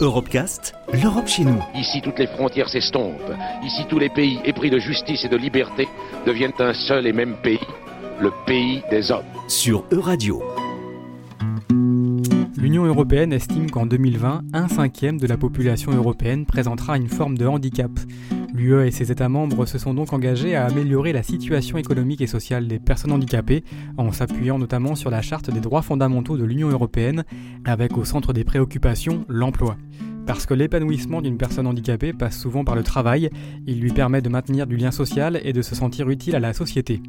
Europecast, l'Europe chez nous. Ici, toutes les frontières s'estompent. Ici, tous les pays épris de justice et de liberté deviennent un seul et même pays, le pays des hommes. Sur Euradio. L'Union européenne estime qu'en 2020, un cinquième de la population européenne présentera une forme de handicap. L'UE et ses États membres se sont donc engagés à améliorer la situation économique et sociale des personnes handicapées, en s'appuyant notamment sur la Charte des droits fondamentaux de l'Union européenne, avec au centre des préoccupations l'emploi. Parce que l'épanouissement d'une personne handicapée passe souvent par le travail, il lui permet de maintenir du lien social et de se sentir utile à la société.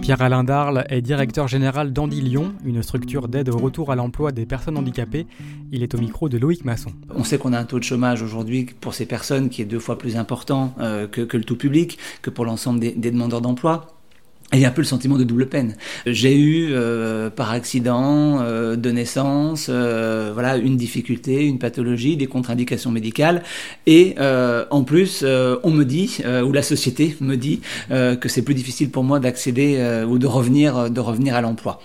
Pierre-Alain Darle est directeur général d'Andy Lyon, une structure d'aide au retour à l'emploi des personnes handicapées. Il est au micro de Loïc Masson. On sait qu'on a un taux de chômage aujourd'hui pour ces personnes qui est deux fois plus important euh, que, le tout public, que pour l'ensemble des demandeurs d'emploi. Et un peu le sentiment de double peine. J'ai eu euh, par accident euh, de naissance, euh, voilà, une difficulté, une pathologie, des contre-indications médicales, et en plus, on me dit ou la société me dit que c'est plus difficile pour moi d'accéder ou de revenir, de revenir à l'emploi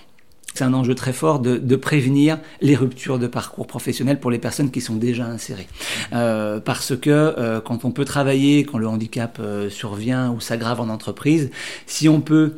c'est un enjeu très fort de, prévenir les ruptures de parcours professionnel pour les personnes qui sont déjà insérées. Euh, parce que euh, quand on peut travailler, quand le handicap euh, survient ou s'aggrave en entreprise, si on peut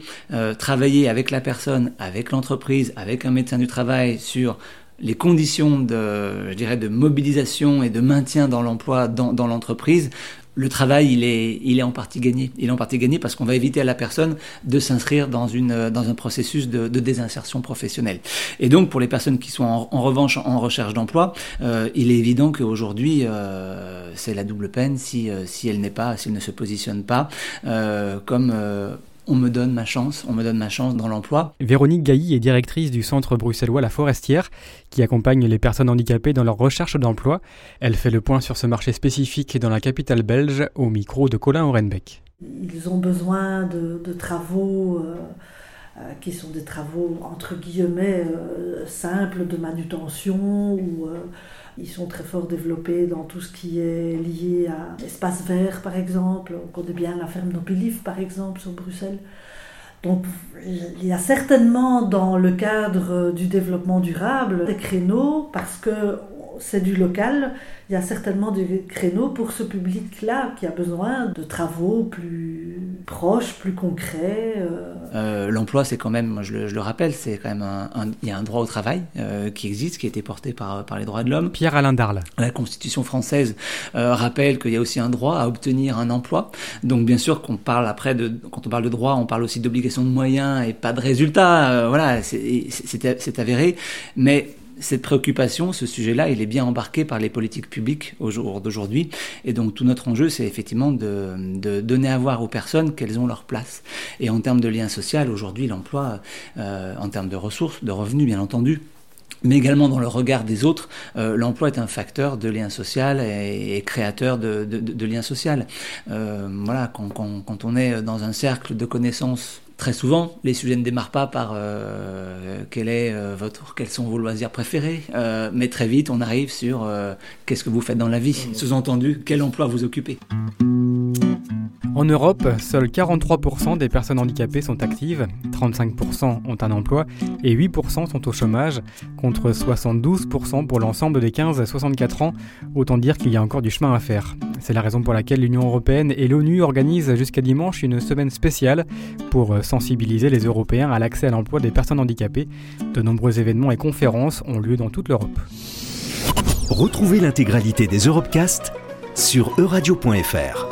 travailler avec la personne, avec l'entreprise, avec un médecin du travail sur les conditions de, je dirais, de mobilisation et de maintien dans l'emploi dans l'entreprise, le travail, il est, il est en partie gagné. Il est en partie gagné parce qu'on va éviter à la personne de s'inscrire dans, une, dans un processus de, désinsertion professionnelle. Et donc, pour les personnes qui sont en, revanche en recherche d'emploi, euh, il est évident qu'aujourd'hui, euh, c'est la double peine si, euh, si elle n'est pas, si elle ne se positionne pas euh, comme euh, on me donne ma chance, on me donne ma chance dans l'emploi. Véronique Gailly est directrice du centre bruxellois La Forestière, qui accompagne les personnes handicapées dans leur recherche d'emploi. Elle fait le point sur ce marché spécifique dans la capitale belge, au micro de Colin Orenbeck. Ils ont besoin de, travaux euh, euh, qui sont des travaux entre guillemets euh, simples de manutention ou ils sont très fort développés dans tout ce qui est lié à l'espace vert, par exemple. On connaît bien la ferme Nopilif, par exemple, sur Bruxelles. Donc, il y a certainement dans le cadre du développement durable des créneaux parce que c'est du local, il y a certainement des créneaux pour ce public-là qui a besoin de travaux plus proches, plus concrets. Euh. Euh, l'emploi, c'est quand même, je le, rappelle, c'est quand même un, il y a un droit au travail euh, qui existe, qui a été porté par, par les droits de l'homme. Pierre-Alain Darle. La Constitution française rappelle qu'il y a aussi un droit à obtenir un emploi. Donc bien sûr qu'on parle après de, quand on parle de droit, on parle aussi d'obligation de moyens et pas de résultats. voilà, c'est avéré. Mais cette préoccupation, ce sujet-là, il est bien embarqué par les politiques publiques au jour d'aujourd'hui. Et donc tout notre enjeu, c'est effectivement de, donner à voir aux personnes qu'elles ont leur place. Et en termes de lien social, aujourd'hui, l'emploi, euh, en termes de ressources, de revenus, bien entendu, mais également dans le regard des autres, euh, l'emploi est un facteur de lien social et, créateur de, lien social. Euh, voilà, quand, on est dans un cercle de connaissances Très souvent, les sujets ne démarrent pas par euh, quel est, euh, votre, quels sont vos loisirs préférés, euh, mais très vite on arrive sur qu'est-ce que vous faites dans la vie, sous-entendu quel emploi vous occupez. En Europe, seuls 43% des personnes handicapées sont actives, 35% ont un emploi et 8% sont au chômage, contre 72% pour l'ensemble des 15-64 ans, autant dire qu'il y a encore du chemin à faire. C'est la raison pour laquelle l'Union européenne et l'ONU organisent jusqu'à dimanche une semaine spéciale pour sensibiliser les Européens à l'accès à l'emploi des personnes handicapées. De nombreux événements et conférences ont lieu dans toute l'Europe. Retrouvez l'intégralité des Europecast sur euradio.fr.